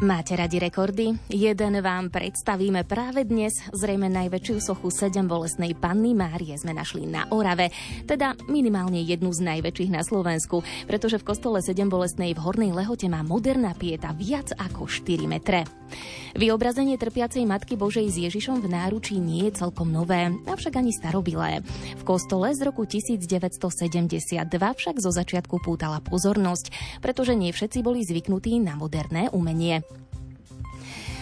Máte radi rekordy? Jeden vám predstavíme práve dnes. Zrejme najväčšiu sochu sedem bolestnej panny Márie sme našli na Orave, teda minimálne jednu z najväčších na Slovensku, pretože v kostole sedem bolestnej v Hornej Lehote má moderná pieta viac ako 4 metre. Vyobrazenie trpiacej Matky Božej s Ježišom v náručí nie je celkom nové, avšak ani starobilé. V kostole z roku 1972 však zo začiatku pútala pozornosť, pretože nie všetci boli zvyknutí na moderné umenie.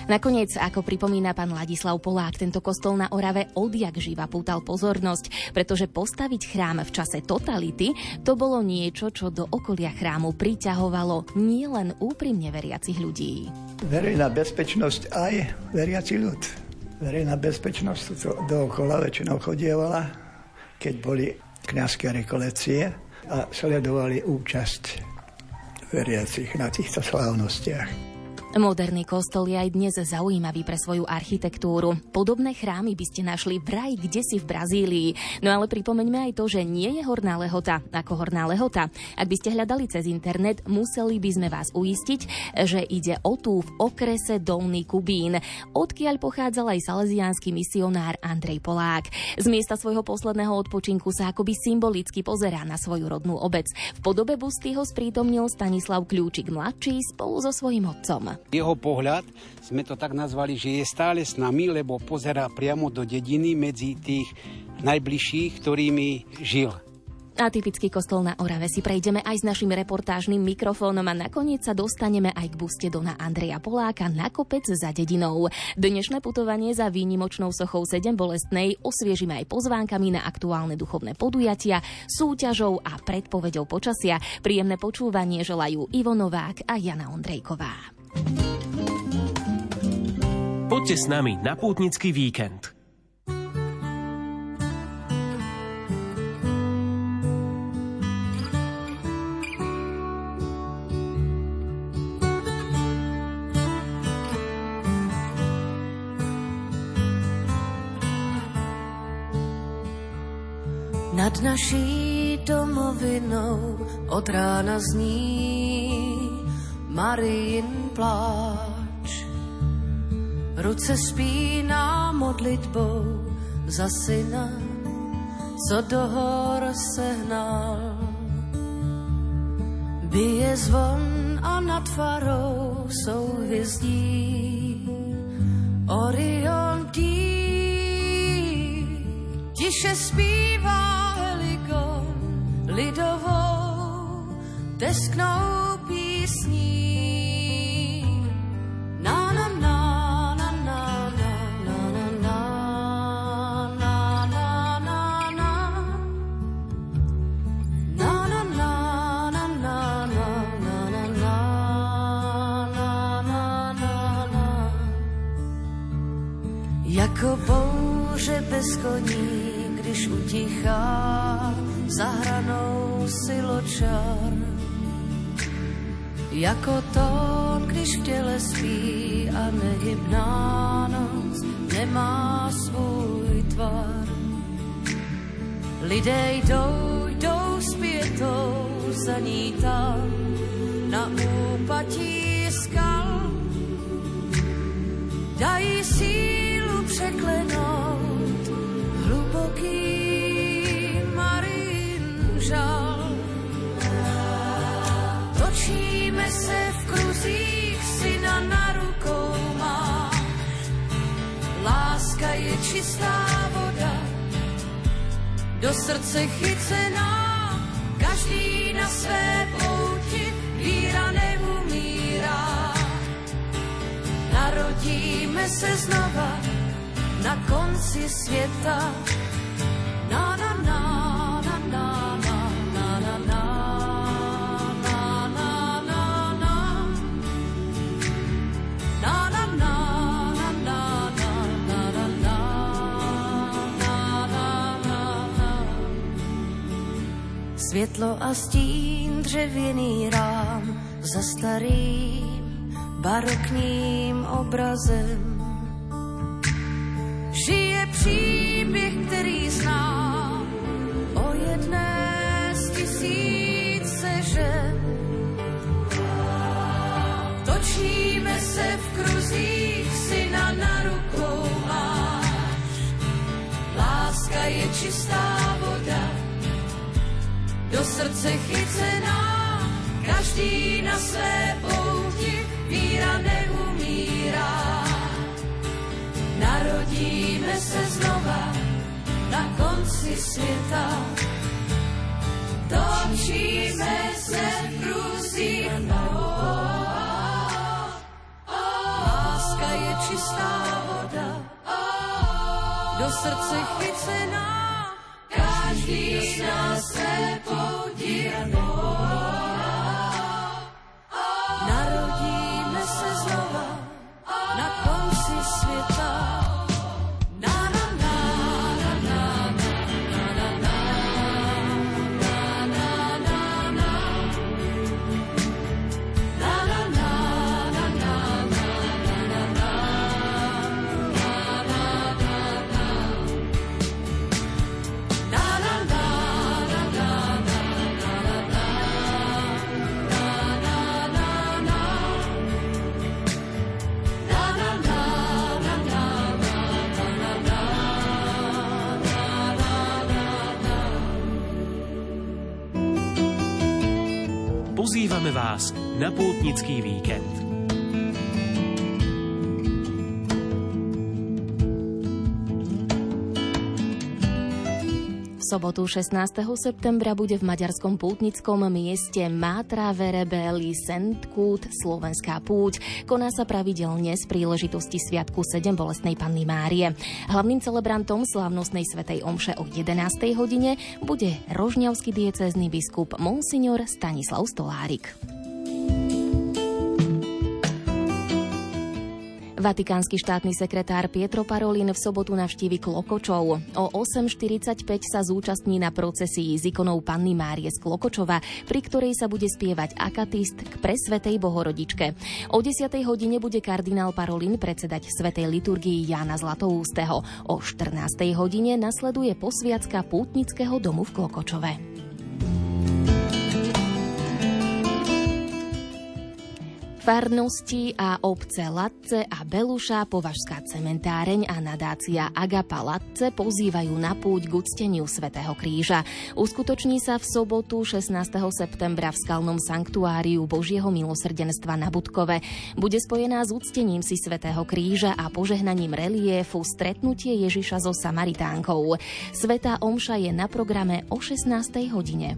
Nakoniec, ako pripomína pán Ladislav Polák, tento kostol na Orave odjak živa pútal pozornosť, pretože postaviť chrám v čase totality to bolo niečo, čo do okolia chrámu priťahovalo nielen úprimne veriacich ľudí. Verejná bezpečnosť aj veriaci ľud. Verejná bezpečnosť to dookola väčšinou chodievala, keď boli kniazské rekolekcie a sledovali účasť veriacich na týchto slávnostiach. Moderný kostol je aj dnes zaujímavý pre svoju architektúru. Podobné chrámy by ste našli vraj kde si v Brazílii. No ale pripomeňme aj to, že nie je horná lehota ako horná lehota. Ak by ste hľadali cez internet, museli by sme vás uistiť, že ide o tú v okrese Dolný Kubín, odkiaľ pochádzal aj salesiánsky misionár Andrej Polák. Z miesta svojho posledného odpočinku sa akoby symbolicky pozerá na svoju rodnú obec. V podobe busty ho sprítomnil Stanislav Kľúčik mladší spolu so svojím otcom. Jeho pohľad, sme to tak nazvali, že je stále s nami, lebo pozerá priamo do dediny medzi tých najbližších, ktorými žil. Atypický kostol na Orave si prejdeme aj s našim reportážnym mikrofónom a nakoniec sa dostaneme aj k buste Dona Andreja Poláka na kopec za dedinou. Dnešné putovanie za výnimočnou sochou 7 bolestnej osviežime aj pozvánkami na aktuálne duchovné podujatia, súťažou a predpovedou počasia. Príjemné počúvanie želajú Ivo Novák a Jana Ondrejková. Poďte s nami na pútnický víkend. Nad naší domovinou od rána zní Marin pláč. Ruce spíná modlitbou za syna, co do hor sehnal. Bije zvon a nad farou jsou hvězdí. Orion tí, tiše zpívá helikon lidovou, tesknou písní. Bez koní, když utichá za hranou siločar. Jako to, když v těle spí a nehybná noc nemá svůj tvar. Lidé jdou, jdou zpětou za ní tam na úpatí skal. Dají si překlenout čistá voda, do srdce chycená, každý na své pouti, víra neumírá. Narodíme se znova, na konci světa. Světlo a stín, dřevěný rám za starým barokním obrazem. Žije příběh, který znám o jedné z tisíce žen. Točíme se v kruzích, syna na rukou máš. Láska je čistá voda, do srdce chycená, každý na své pouti, víra neumírá. Narodíme se znova na konci světa, točíme se v kruzích. Láska je čistá voda, do srdce chycená, Christi nas se podirano. Vás na pútnický víkend. Sobotu 16. septembra bude v maďarskom pútnickom mieste Mátra Verebeli Sentkút Slovenská púť. Koná sa pravidelne z príležitosti Sviatku 7 bolestnej Panny Márie. Hlavným celebrantom slávnostnej svetej omše o 11. hodine bude rožňavský diecézny biskup Monsignor Stanislav Stolárik. Vatikánsky štátny sekretár Pietro Parolin v sobotu navštívi Klokočov. O 8.45 sa zúčastní na procesii z ikonou Panny Márie z Klokočova, pri ktorej sa bude spievať akatist k presvetej Bohorodičke. O 10. hodine bude kardinál Parolin predsedať svetej liturgii Jána Zlatoústeho. O 14. hodine nasleduje posviacka pútnického domu v Klokočove. Farnosti a obce Latce a Beluša, Považská cementáreň a nadácia Agapa Latce pozývajú na púť k ucteniu Svetého kríža. Uskutoční sa v sobotu 16. septembra v skalnom sanktuáriu Božieho milosrdenstva na Budkove. Bude spojená s uctením si Svetého kríža a požehnaním reliefu stretnutie Ježiša so Samaritánkou. Svetá omša je na programe o 16. hodine.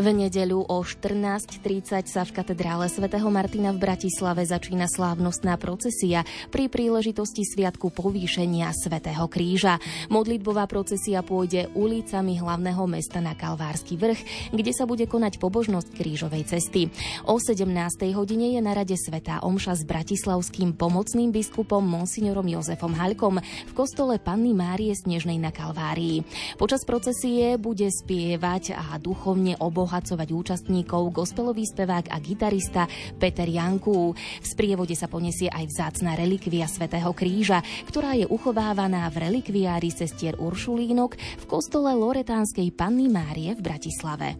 V nedeľu o 14.30 sa v katedrále svätého Martina v Bratislave začína slávnostná procesia pri príležitosti Sviatku povýšenia svätého Kríža. Modlitbová procesia pôjde ulicami hlavného mesta na Kalvársky vrch, kde sa bude konať pobožnosť krížovej cesty. O 17. hodine je na rade Svetá Omša s bratislavským pomocným biskupom Monsignorom Jozefom Halkom v kostole Panny Márie Snežnej na Kalvárii. Počas procesie bude spievať a duchovne obohacovať obohacovať účastníkov gospelový spevák a gitarista Peter Janku. V sprievode sa poniesie aj vzácna relikvia Svetého kríža, ktorá je uchovávaná v relikviári sestier Uršulínok v kostole Loretánskej Panny Márie v Bratislave.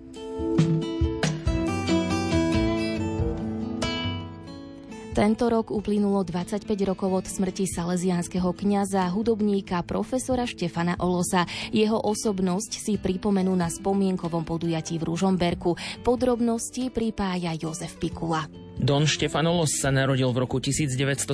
Tento rok uplynulo 25 rokov od smrti salesianského kňaza, hudobníka profesora Štefana Olosa. Jeho osobnosť si pripomenú na spomienkovom podujatí v Ružomberku. Podrobnosti pripája Jozef Pikula. Don Štefanolos sa narodil v roku 1917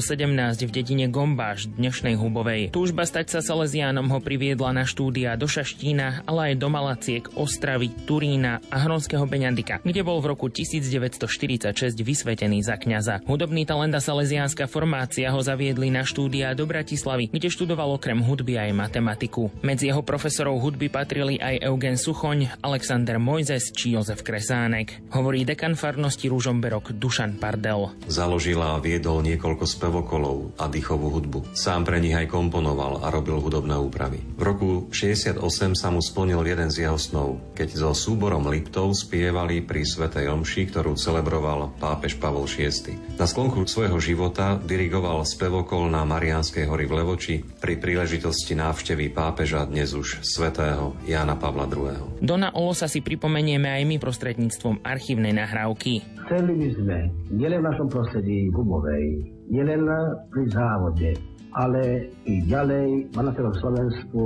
v dedine Gombáš, dnešnej Hubovej. Túžba stať sa Salesiánom ho priviedla na štúdia do Šaštína, ale aj do Malaciek, Ostravy, Turína a Hronského Beňandika, kde bol v roku 1946 vysvetený za kňaza. Hudobný talent a salesiánska formácia ho zaviedli na štúdia do Bratislavy, kde študoval okrem hudby aj matematiku. Medzi jeho profesorov hudby patrili aj Eugen Suchoň, Alexander Mojzes či Jozef Kresánek. Hovorí dekan farnosti Ružomberok Dušan Dušan Pardel. Založila a viedol niekoľko spevokolov a dýchovú hudbu. Sám pre nich aj komponoval a robil hudobné úpravy. V roku 68 sa mu splnil jeden z jeho snov, keď so súborom Liptov spievali pri Svetej Omši, ktorú celebroval pápež Pavol VI. Na sklonku svojho života dirigoval spevokol na Mariánskej hory v Levoči pri príležitosti návštevy pápeža dnes už svätého Jána Pavla II. Dona Olosa si pripomenieme aj my prostredníctvom archívnej nahrávky. Chceli by sme nielen v našom prostredí gumovej, nielen pri závode, ale i ďalej na celom Slovensku,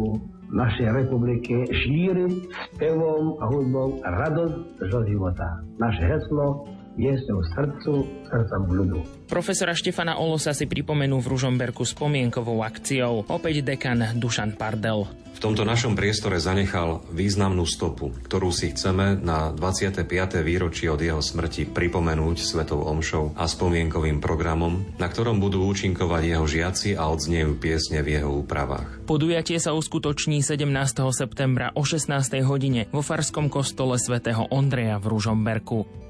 našej republike šíriť spevom a hudbou radosť zo života. Naše heslo piesňou srdcu, srdcom ľudu. Profesora Štefana Olosa si pripomenú v Ružomberku spomienkovou akciou. Opäť dekan Dušan Pardel. V tomto našom priestore zanechal významnú stopu, ktorú si chceme na 25. výročie od jeho smrti pripomenúť svetou omšou a spomienkovým programom, na ktorom budú účinkovať jeho žiaci a odzniejú piesne v jeho úpravách. Podujatie sa uskutoční 17. septembra o 16. hodine vo Farskom kostole svätého Ondreja v Ružomberku.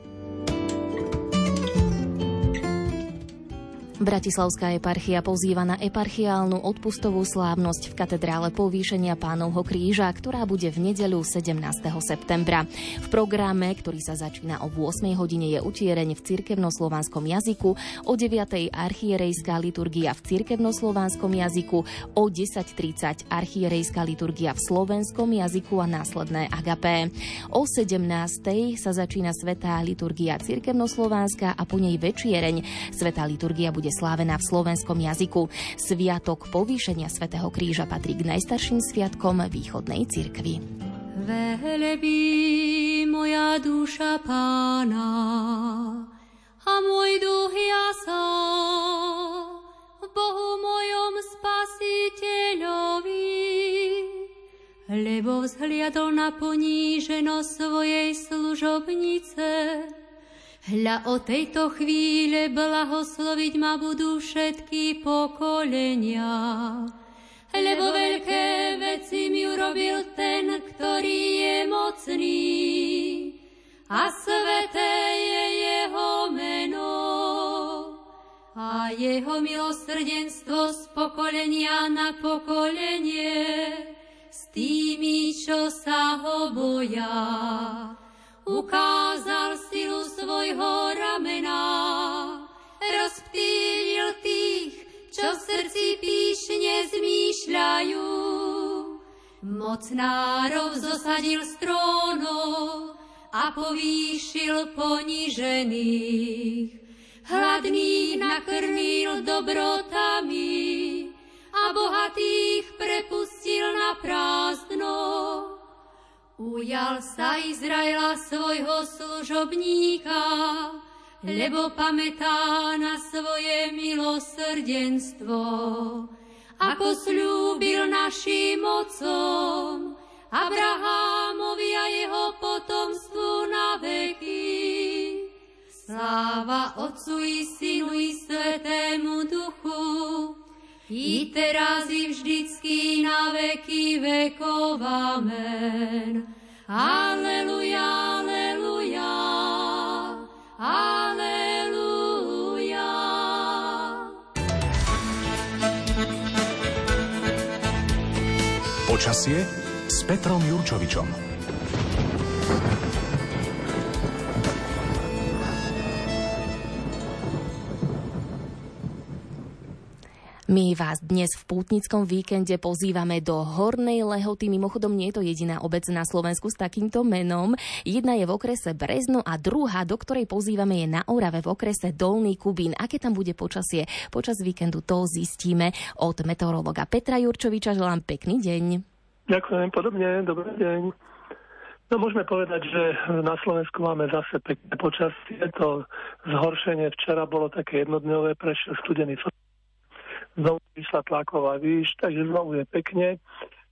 Bratislavská eparchia pozýva na eparchiálnu odpustovú slávnosť v katedrále povýšenia pánovho kríža, ktorá bude v nedeľu 17. septembra. V programe, ktorý sa začína o 8 hodine, je utiereň v cirkevnoslovanskom jazyku, o 9. archierejská liturgia v cirkevnoslovanskom jazyku, o 10.30 archierejská liturgia v slovenskom jazyku a následné agapé. O 17. sa začína svetá liturgia cirkevnoslovanská a po nej večiereň. Svetá liturgia bude bude slávená v slovenskom jazyku. Sviatok povýšenia svätého Kríža patrí k najstarším sviatkom východnej cirkvi. Velebí moja duša pána a môj duch jasa v Bohu mojom spasiteľovi, lebo vzhliadol na poníženosť svojej služobnice Hľa o tejto chvíle blahosloviť ma budú všetky pokolenia. Lebo veľké veci mi urobil ten, ktorý je mocný. A sveté je jeho meno. A jeho milosrdenstvo z pokolenia na pokolenie s tými, čo sa ho boja ukázal silu svojho ramena, rozptýlil tých, čo v srdci píšne zmýšľajú. Mocnárov zosadil z trónov a povýšil ponižených. Hladných nakrmil dobrotami a bohatých prepustil na prázdno. Ujal sa Izraela svojho služobníka, lebo pamätá na svoje milosrdenstvo, ako slúbil našim mocom, Abrahámovi a jeho potomstvu na veky. Sláva Otcu i Synu i Svetému Duchu, i teraz i vždycky na veky vekov. Amen. Aleluja, aleluja, aleluja. Počasie s Petrom Jurčovičom. My vás dnes v pútnickom víkende pozývame do Hornej Lehoty. Mimochodom nie je to jediná obec na Slovensku s takýmto menom. Jedna je v okrese Brezno a druhá, do ktorej pozývame, je na Orave v okrese Dolný Kubín. Aké tam bude počasie počas víkendu, to zistíme od meteorologa Petra Jurčoviča. Želám pekný deň. Ďakujem, podobne, dobrý deň. No môžeme povedať, že na Slovensku máme zase pekné počasie. To zhoršenie včera bolo také jednodňové, prešiel studený znovu vyšla tlaková výš, takže znovu je pekne.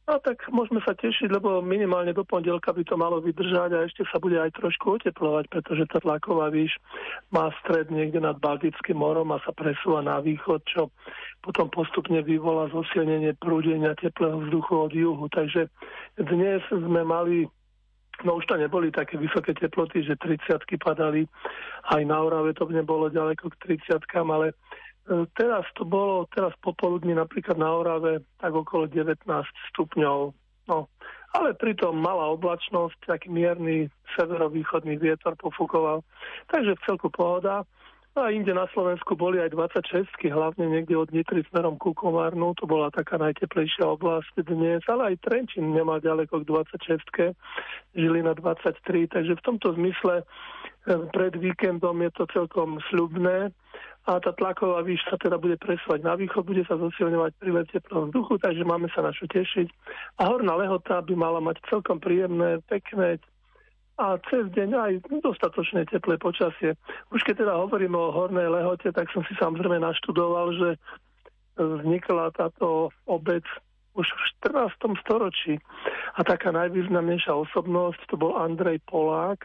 No tak môžeme sa tešiť, lebo minimálne do pondelka by to malo vydržať a ešte sa bude aj trošku oteplovať, pretože tá tlaková výš má stred niekde nad Baltickým morom a sa presúva na východ, čo potom postupne vyvolá zosilnenie prúdenia teplého vzduchu od juhu. Takže dnes sme mali No už to neboli také vysoké teploty, že 30 padali, aj na Orave to nebolo ďaleko k 30 ale teraz to bolo, teraz popoludní napríklad na Orave tak okolo 19 stupňov. No, ale pritom malá oblačnosť, taký mierny severovýchodný vietor pofúkoval, takže v celku pohoda. No a inde na Slovensku boli aj 26, hlavne niekde od Nitry smerom ku Komárnu, to bola taká najteplejšia oblasť dnes, ale aj Trenčín nemá ďaleko k 26, žili na 23, takže v tomto zmysle eh, pred víkendom je to celkom sľubné a tá tlaková výška teda bude presovať na východ, bude sa zosilňovať pri teplom vzduchu, takže máme sa na čo tešiť. A horná lehota by mala mať celkom príjemné, pekné, a cez deň aj dostatočne teplé počasie. Už keď teda hovorím o hornej lehote, tak som si samozrejme naštudoval, že vznikla táto obec už v 14. storočí. A taká najvýznamnejšia osobnosť to bol Andrej Polák.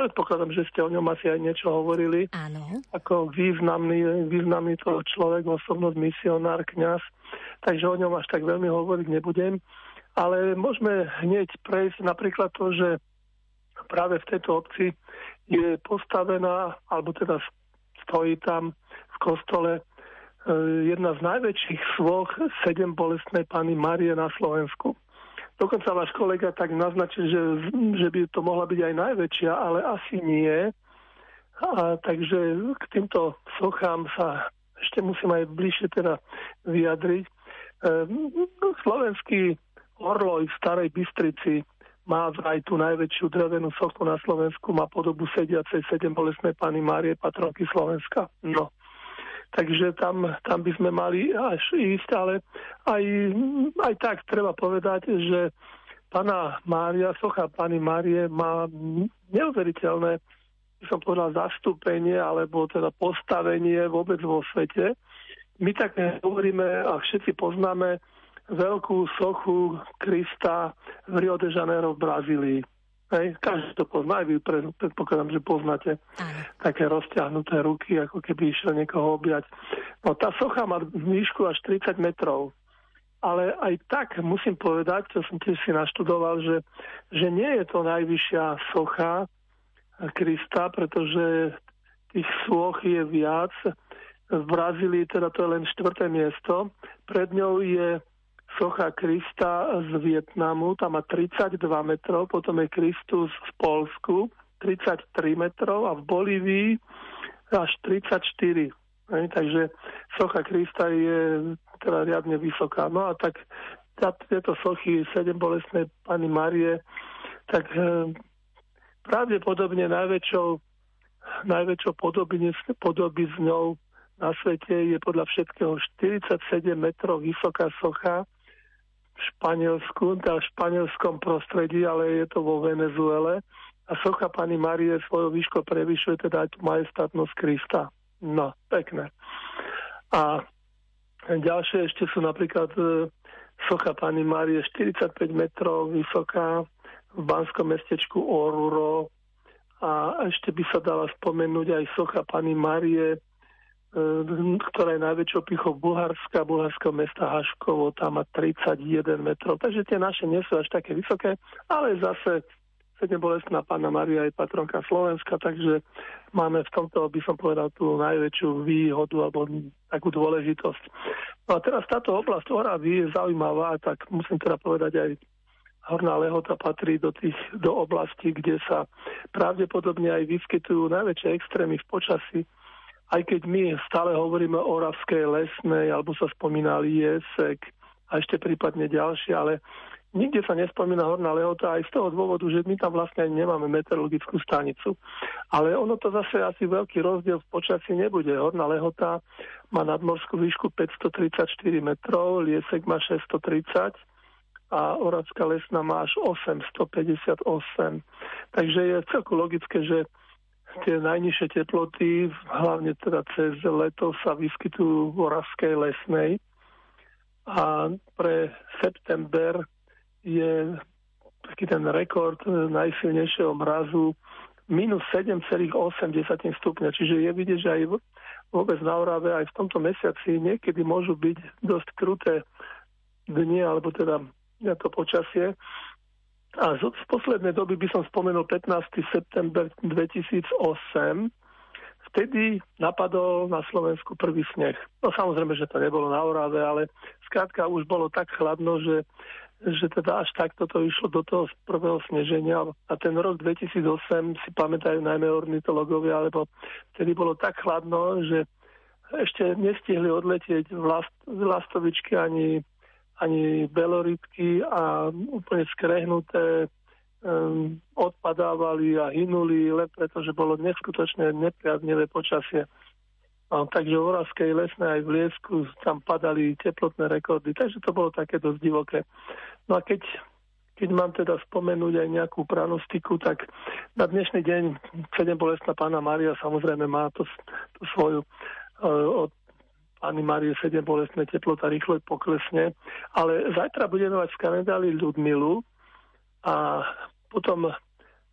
Predpokladám, že ste o ňom asi aj niečo hovorili. Áno. Ako významný, významný to človek, osobnosť, misionár, kňaz. Takže o ňom až tak veľmi hovoriť nebudem. Ale môžeme hneď prejsť napríklad to, že práve v tejto obci je postavená, alebo teda stojí tam v kostole e, jedna z najväčších svoch sedem bolestnej pani Marie na Slovensku. Dokonca váš kolega tak naznačil, že, že by to mohla byť aj najväčšia, ale asi nie. A, takže k týmto sochám sa ešte musím aj bližšie teda vyjadriť. E, slovenský orloj v Starej Bystrici má vraj tú najväčšiu drevenú sochu na Slovensku, má podobu sediacej sedem bolestnej pani Márie, patronky Slovenska. No. Takže tam, tam by sme mali až ísť, ale aj, aj tak treba povedať, že pána Mária, socha pani Márie má neuveriteľné, som povedal, zastúpenie alebo teda postavenie vôbec vo svete. My tak hovoríme a všetci poznáme veľkú sochu Krista v Rio de Janeiro v Brazílii. Hej, každý to pozná, aj vy predpokladám, že poznáte Aj. také rozťahnuté ruky, ako keby išiel niekoho objať. No tá socha má výšku až 30 metrov. Ale aj tak musím povedať, čo som tiež si naštudoval, že, že nie je to najvyššia socha Krista, pretože tých soch je viac. V Brazílii teda to je len štvrté miesto. Pred ňou je socha Krista z Vietnamu, tam má 32 metrov, potom je Kristus v Polsku, 33 metrov a v Bolívii až 34. Hej, takže socha Krista je teda riadne vysoká. No a tak tieto sochy sedem bolestnej Pani Marie, tak e, pravdepodobne najväčšou, najväčšou ňou na svete je podľa všetkého 47 metrov vysoká socha, Španielsku, teda v španielskom prostredí, ale je to vo Venezuele. A socha pani Marie svojou výškou prevyšuje teda aj majestátnosť Krista. No, pekné. A ďalšie ešte sú napríklad e, socha pani Marie 45 metrov vysoká v banskom mestečku Oruro a ešte by sa dala spomenúť aj socha pani Marie ktorá je najväčšou pichou Bulharska, bulharského mesta Haškovo, tam má 31 metrov. Takže tie naše nie sú až také vysoké, ale zase bolestná pána Maria je patronka Slovenska, takže máme v tomto, by som povedal, tú najväčšiu výhodu alebo takú dôležitosť. No a teraz táto oblasť Oravy je zaujímavá, tak musím teda povedať aj Horná Lehota patrí do, tých, do oblasti, kde sa pravdepodobne aj vyskytujú najväčšie extrémy v počasí aj keď my stále hovoríme o Oravskej lesnej, alebo sa spomína Liesek a ešte prípadne ďalšie, ale nikde sa nespomína Horná Lehota aj z toho dôvodu, že my tam vlastne ani nemáme meteorologickú stanicu. Ale ono to zase asi veľký rozdiel v počasí nebude. Horná Lehota má nadmorskú výšku 534 metrov, Liesek má 630 a Oravská lesná má až 858. Takže je celku logické, že tie najnižšie teploty, hlavne teda cez leto, sa vyskytujú v Oravskej lesnej. A pre september je taký ten rekord najsilnejšieho mrazu minus 7,8 stupňa. Čiže je vidieť, že aj vôbec na Orave aj v tomto mesiaci niekedy môžu byť dosť kruté dni, alebo teda to počasie. A z, poslednej doby by som spomenul 15. september 2008. Vtedy napadol na Slovensku prvý sneh. No samozrejme, že to nebolo na Orave, ale skrátka už bolo tak chladno, že, že teda až takto to išlo do toho prvého sneženia. A ten rok 2008 si pamätajú najmä ornitológovia, lebo vtedy bolo tak chladno, že ešte nestihli odletieť vlast, lastovičky ani ani belorybky a úplne skrehnuté um, odpadávali a hynuli, len preto, že bolo neskutočne nepriaznivé počasie. No, takže v Oravskej lesnej aj v Liesku tam padali teplotné rekordy, takže to bolo také dosť divoké. No a keď, keď mám teda spomenúť aj nejakú pranostiku, tak na dnešný deň 7 bolestná pána Maria samozrejme má to, to svoju uh, od Pani Marie 7 bolestné teplota rýchlo poklesne. Ale zajtra budeme mať v kalendári Ľudmilu a potom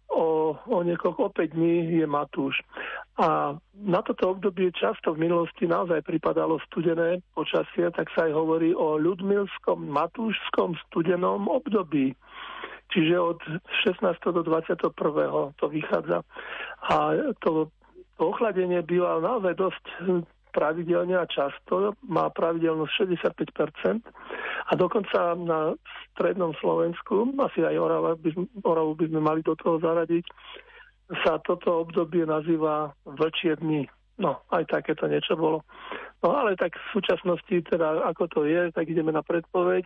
o, o niekoľko, o 5 dní je Matúš. A na toto obdobie často v minulosti naozaj pripadalo studené počasie, tak sa aj hovorí o ľudmilskom, matúšskom studenom období. Čiže od 16. do 21. to vychádza. A to, to ochladenie býva naozaj dosť pravidelne a často, má pravidelnosť 65% a dokonca na strednom Slovensku, asi aj Orava by, Oravu by sme mali do toho zaradiť, sa toto obdobie nazýva vlčie dny. No, aj takéto niečo bolo. No ale tak v súčasnosti, teda ako to je, tak ideme na predpoveď.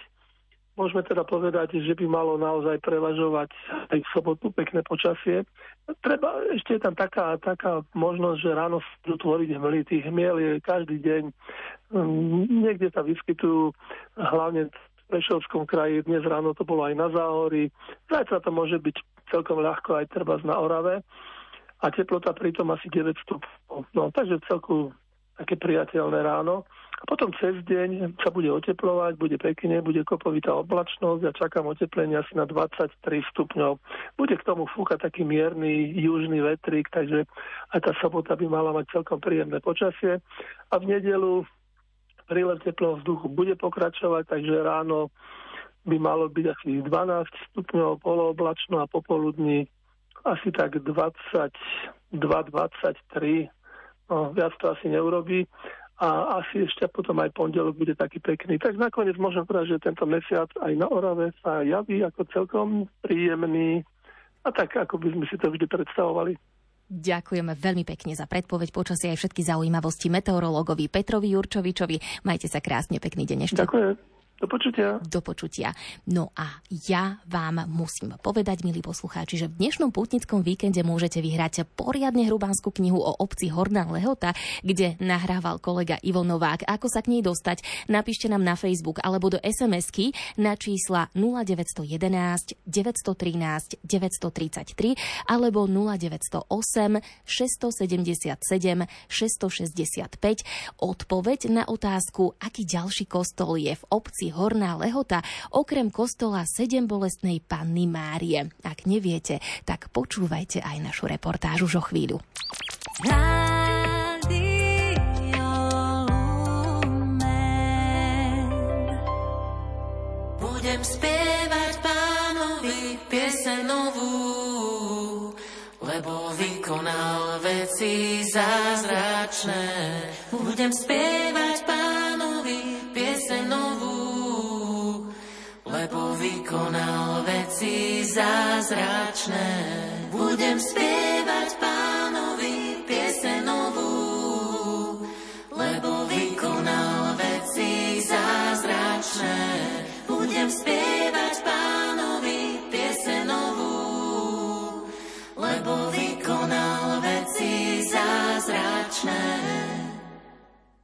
Môžeme teda povedať, že by malo naozaj prevažovať aj v sobotu pekné počasie. Treba, ešte je tam taká, taká možnosť, že ráno budú tvoriť hmly. Tých hmiel je každý deň. Mm, niekde sa vyskytujú hlavne v Prešovskom kraji. Dnes ráno to bolo aj na Záhorí. Zajtra to môže byť celkom ľahko aj treba na Orave. A teplota pritom asi 9 stupňov. No, takže celku také priateľné ráno. A potom cez deň sa bude oteplovať, bude pekne, bude kopovitá oblačnosť a čakám oteplenie asi na 23 stupňov. Bude k tomu fúkať taký mierny južný vetrík, takže aj tá sobota by mala mať celkom príjemné počasie. A v nedelu prílev teplého vzduchu bude pokračovať, takže ráno by malo byť asi 12 stupňov polooblačno a popoludní asi tak 22-23 no, viac to asi neurobí a asi ešte potom aj pondelok bude taký pekný. Tak nakoniec môžem povedať, že tento mesiac aj na Orave sa javí ako celkom príjemný a tak, ako by sme si to vždy predstavovali. Ďakujeme veľmi pekne za predpoveď počasia aj všetky zaujímavosti meteorológovi Petrovi Jurčovičovi. Majte sa krásne, pekný deň ešte. Ďakujem. Do počutia. Do počutia. No a ja vám musím povedať, milí poslucháči, že v dnešnom pútnickom víkende môžete vyhrať poriadne hrubánsku knihu o obci Horná Lehota, kde nahrával kolega Ivo Novák. Ako sa k nej dostať? Napíšte nám na Facebook alebo do SMS-ky na čísla 0911 913 933 alebo 0908 677 665. Odpoveď na otázku, aký ďalší kostol je v obci Horná Lehota, okrem kostola sedem bolestnej Panny Márie. Ak neviete, tak počúvajte aj našu reportážu o chvíľu. Budem spievať pánovi piese novú, lebo vykonal veci zázračné. Budem spievať pánovi vykonal veci zázračné. Budem spievať pánovi piese novú, lebo vykonal veci zázračné. Budem spievať pánovi piese lebo vykonal veci zázračné.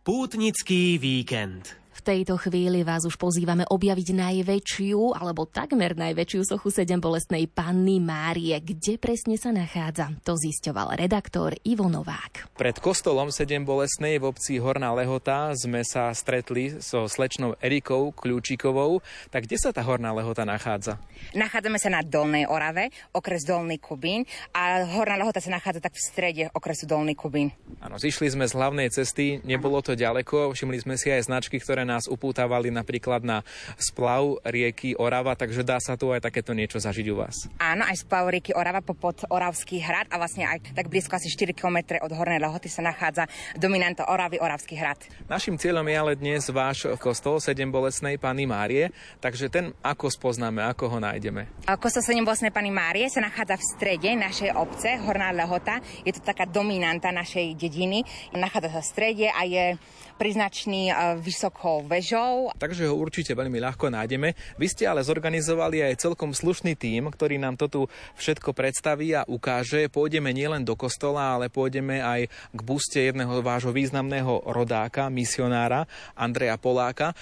Pútnický víkend tejto chvíli vás už pozývame objaviť najväčšiu, alebo takmer najväčšiu sochu sedem bolestnej Panny Márie. Kde presne sa nachádza? To zisťoval redaktor Ivo Novák. Pred kostolom sedem bolestnej v obci Horná Lehota sme sa stretli so slečnou Erikou Kľúčikovou. Tak kde sa tá Horná Lehota nachádza? Nachádzame sa na Dolnej Orave, okres Dolný Kubín a Horná Lehota sa nachádza tak v strede okresu Dolný Kubín. Áno, zišli sme z hlavnej cesty, nebolo to ďaleko, všimli sme si aj značky, ktoré nás upútavali napríklad na splav rieky Orava, takže dá sa tu aj takéto niečo zažiť u vás. Áno, aj splav rieky Orava popod Oravský hrad a vlastne aj tak blízko asi 4 km od Hornej Lehoty sa nachádza dominanta Oravy Oravský hrad. Našim cieľom je ale dnes váš kostol sedem bolesnej Pany Márie, takže ten ako spoznáme, ako ho nájdeme. Kostol 7 bolesnej Pany Márie sa nachádza v strede našej obce, Horná Lehota. Je to taká dominanta našej dediny. Nachádza sa v strede a je priznačný e, vysokou vežou. Takže ho určite veľmi ľahko nájdeme. Vy ste ale zorganizovali aj celkom slušný tím, ktorý nám to tu všetko predstaví a ukáže. Pôjdeme nielen do kostola, ale pôjdeme aj k buste jedného vášho významného rodáka, misionára Andreja Poláka.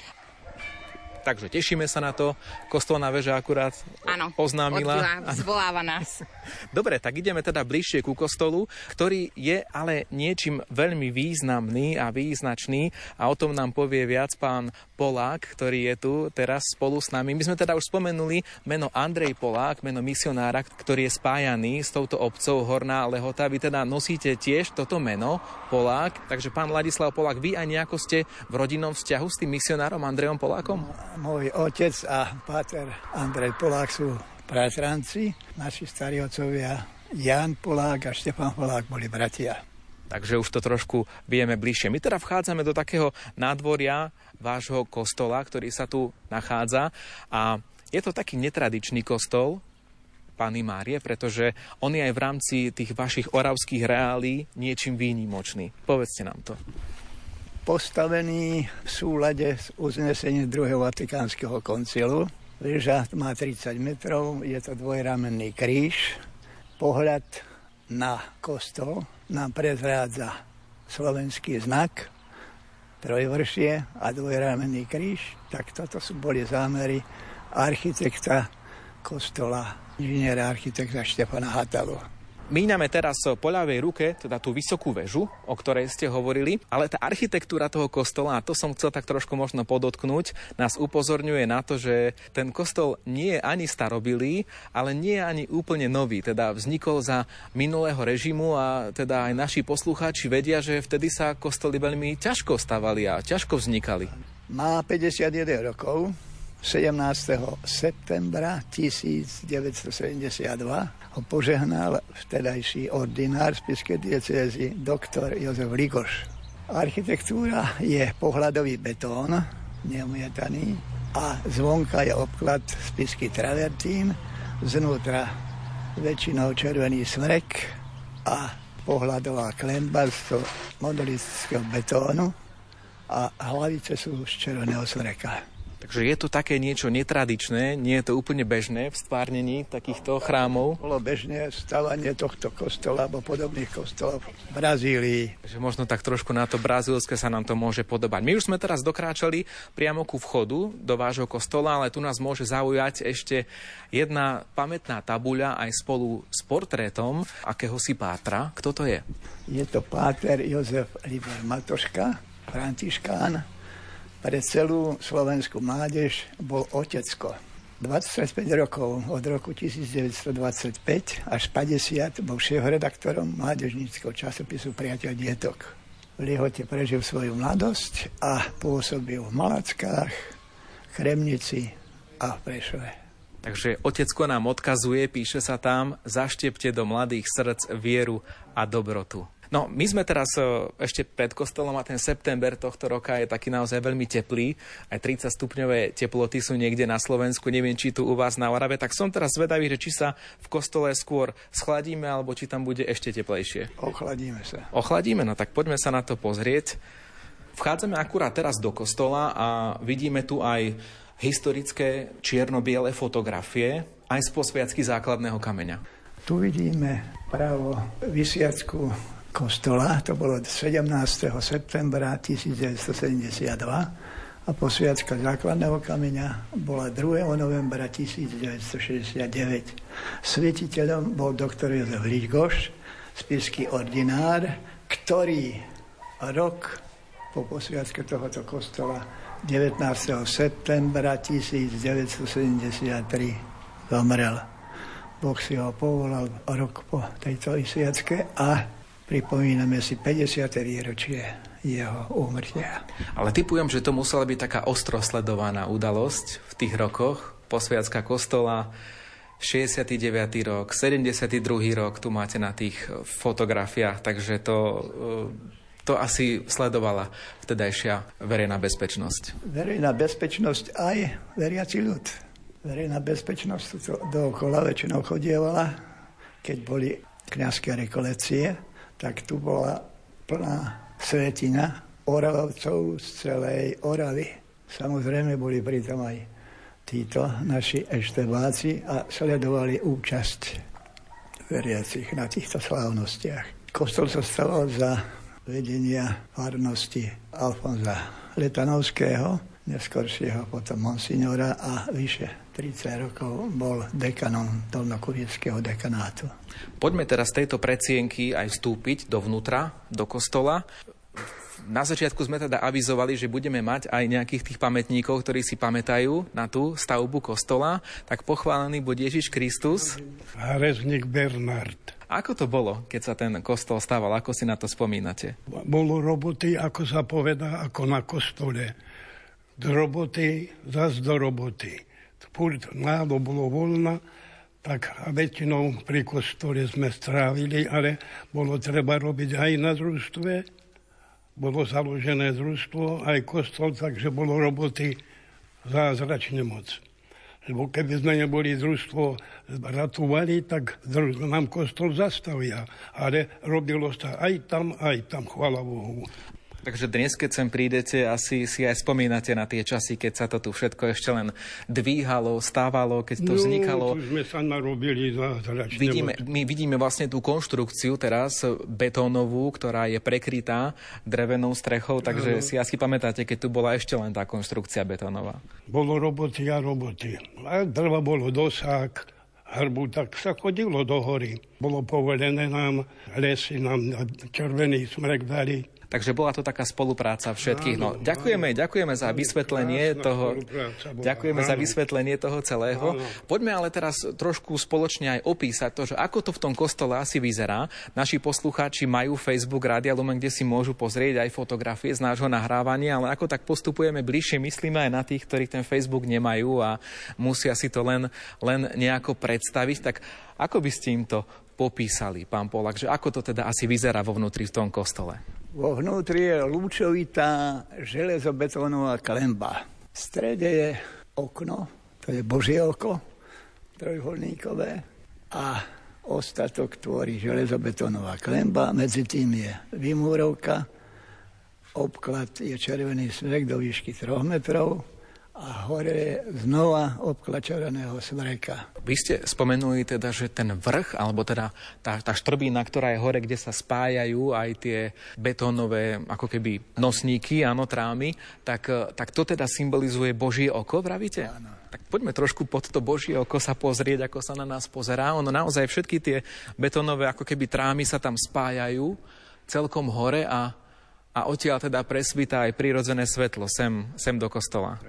Takže tešíme sa na to. Kostolná väža akurát Áno, oznámila. odbila, zvoláva nás. Dobre, tak ideme teda bližšie ku kostolu, ktorý je ale niečím veľmi významný a význačný a o tom nám povie viac pán Polák, ktorý je tu teraz spolu s nami. My sme teda už spomenuli meno Andrej Polák, meno misionára, ktorý je spájaný s touto obcov Horná Lehota. Vy teda nosíte tiež toto meno Polák, takže pán Ladislav Polák, vy aj nejako ste v rodinnom vzťahu s tým misionárom Andrejom Polákom? Môj otec a páter Andrej Polák sú bratranci. Naši starí otcovia Jan Polák a Štefan Polák boli bratia. Takže už to trošku vieme bližšie. My teda vchádzame do takého nádvoria vášho kostola, ktorý sa tu nachádza a je to taký netradičný kostol, Pany Márie, pretože on je aj v rámci tých vašich oravských reálí niečím výnimočný. Povedzte nám to. Postavený v súlade s uznesením druhého Vatikánskeho koncilu. Veža má 30 metrov, je to dvojramenný kríž. Pohľad na kostol nám prezrádza slovenský znak, trojvršie a dvojramenný kríž. Tak toto sú boli zámery architekta kostola, inžiniera architekta Štefana Hatalu. Míňame teraz po ľavej ruke teda tú vysokú väžu, o ktorej ste hovorili, ale tá architektúra toho kostola, a to som chcel tak trošku možno podotknúť, nás upozorňuje na to, že ten kostol nie je ani starobilý, ale nie je ani úplne nový. Teda vznikol za minulého režimu a teda aj naši poslucháči vedia, že vtedy sa kostoly veľmi ťažko stavali a ťažko vznikali. Má 51 rokov, 17. septembra 1972 ho požehnal vtedajší ordinár spiskej diecézy doktor Jozef Ligoš. Architektúra je pohľadový betón, neumietaný, a zvonka je obklad spisky travertín, znútra väčšinou červený smrek a pohľadová klemba z modelistického betónu a hlavice sú z červeného smreka. Takže je to také niečo netradičné, nie je to úplne bežné v stvárnení takýchto chrámov. Bolo bežné stavanie tohto kostola alebo podobných kostolov v Brazílii. Takže možno tak trošku na to brazílske sa nám to môže podobať. My už sme teraz dokráčali priamo ku vchodu do vášho kostola, ale tu nás môže zaujať ešte jedna pamätná tabuľa aj spolu s portrétom akéhosi pátra. Kto to je? Je to páter Jozef Liber Matoška, františkán, pre celú slovenskú mládež bol otecko. 25 rokov, od roku 1925 až 50 bol šéf-redaktorom mládežníckého časopisu Priateľ dietok. V Lihote prežil svoju mladosť a pôsobil v Malackách, Kremnici a v Prešove. Takže otecko nám odkazuje, píše sa tam, zaštepte do mladých srdc vieru a dobrotu. No, my sme teraz e, ešte pred kostolom a ten september tohto roka je taký naozaj veľmi teplý. Aj 30 stupňové teploty sú niekde na Slovensku, neviem, či tu u vás na Orave. Tak som teraz zvedavý, že či sa v kostole skôr schladíme, alebo či tam bude ešte teplejšie. Ochladíme sa. Ochladíme, no tak poďme sa na to pozrieť. Vchádzame akurát teraz do kostola a vidíme tu aj historické čierno-biele fotografie, aj z posviacky základného kameňa. Tu vidíme právo vysiacku kostola, to bolo 17. septembra 1972 a posviacka základného kameňa bola 2. novembra 1969. Svietiteľom bol doktor Jozef Ligoš, spisky ordinár, ktorý rok po posviacke tohoto kostola 19. septembra 1973 zomrel. Boh si ho povolal rok po tejto isviacke a Pripomíname si 50. výročie jeho úmrtia. Ale typujem, že to musela byť taká ostro sledovaná udalosť v tých rokoch. Posviacka kostola, 69. rok, 72. rok, tu máte na tých fotografiách, takže to, e, to asi sledovala vtedajšia verejná bezpečnosť. Verejná bezpečnosť aj veriaci ľud. Verejná bezpečnosť to dookola väčšinou chodievala, keď boli kniazské rekolekcie, tak tu bola plná svetina Oravcov z celej Oravy. Samozrejme boli pritom aj títo naši eštebáci a sledovali účasť veriacich na týchto slávnostiach. Kostol sa stával za vedenia farnosti Alfonza Letanovského, neskôršieho potom monsignora a vyše 30 rokov bol dekanom Dolnokurického dekanátu. Poďme teraz z tejto predsienky aj vstúpiť dovnútra, do kostola. Na začiatku sme teda avizovali, že budeme mať aj nejakých tých pamätníkov, ktorí si pamätajú na tú stavbu kostola. Tak pochválený bude Ježiš Kristus. Rezník Bernard. Ako to bolo, keď sa ten kostol stával? Ako si na to spomínate? Bolo roboty, ako sa povedá, ako na kostole. Do roboty, zas do roboty. Furt málo bolo voľna, tak väčšinou pri kostole sme strávili, ale bolo treba robiť aj na družstve. Bolo založené družstvo, aj kostol, takže bolo roboty zázračne moc. Lebo keby sme neboli družstvo ratovali, tak nám kostol zastavia. Ale robilo sa aj tam, aj tam, chvala Bohu. Takže dnes, keď sem prídete, asi si aj spomínate na tie časy, keď sa to tu všetko ešte len dvíhalo, stávalo, keď to no, vznikalo. Tu sme sa narobili zázračne. Vidíme, my vidíme vlastne tú konštrukciu teraz betónovú, ktorá je prekrytá drevenou strechou, takže ano. si asi pamätáte, keď tu bola ešte len tá konštrukcia betónová. Bolo roboty a roboty. A drva bolo dosák, hrbu, tak sa chodilo do hory. Bolo povolené nám, lesy nám červený smrek dali. Takže bola to taká spolupráca všetkých. No, ďakujeme, ďakujeme za vysvetlenie toho, ďakujeme za vysvetlenie toho celého. Poďme ale teraz trošku spoločne aj opísať to, že ako to v tom kostole asi vyzerá. Naši poslucháči majú Facebook Rádia Lumen, kde si môžu pozrieť aj fotografie z nášho nahrávania, ale ako tak postupujeme bližšie, myslíme aj na tých, ktorí ten Facebook nemajú a musia si to len, len nejako predstaviť. Tak ako by ste im to popísali, pán Polak, že ako to teda asi vyzerá vo vnútri v tom kostole? Vo vnútri je lúčovitá železobetónová klemba. V strede je okno, to je Božie oko, trojholníkové. A ostatok tvorí železobetónová klemba, medzi tým je vymúrovka, obklad je červený smrek do výšky 3 metrov, a hore znova obklačovaného smreka. Vy ste spomenuli teda, že ten vrch, alebo teda tá, tá štrbína, ktorá je hore, kde sa spájajú aj tie betónové ako keby nosníky, áno, trámy, tak, tak to teda symbolizuje Božie oko, vravíte? Áno. Tak poďme trošku pod to Božie oko sa pozrieť, ako sa na nás pozerá. Ono naozaj všetky tie betónové ako keby trámy sa tam spájajú celkom hore a, a odtiaľ teda presvita aj prírodzené svetlo sem, sem do kostola.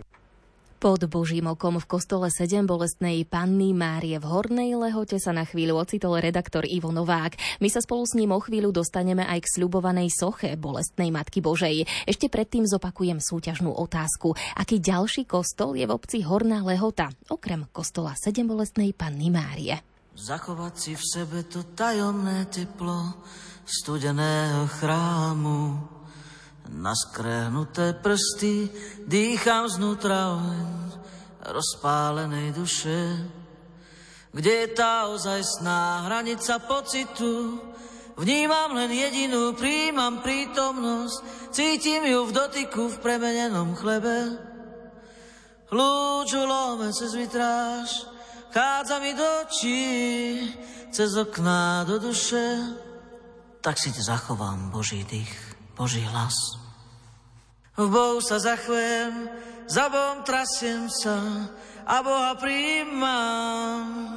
Pod Božím okom v kostole 7 bolestnej Panny Márie v Hornej Lehote sa na chvíľu ocitol redaktor Ivo Novák. My sa spolu s ním o chvíľu dostaneme aj k sľubovanej soche bolestnej Matky Božej. Ešte predtým zopakujem súťažnú otázku. Aký ďalší kostol je v obci Horná Lehota, okrem kostola 7 bolestnej Panny Márie? Zachovať si v sebe to tajomné teplo studeného chrámu Naskrehnuté prsty dýcham znútra oheň rozpálenej duše. Kde je tá ozajstná hranica pocitu? Vnímam len jedinú, príjmam prítomnosť, cítim ju v dotyku v premenenom chlebe. Lúču lome cez vitráž, chádza mi do očí, cez okná do duše. Tak si te zachovám Boží dých. Boží hlas. V Bohu sa zachvem, za Bohom trasiem sa a Boha príjmam.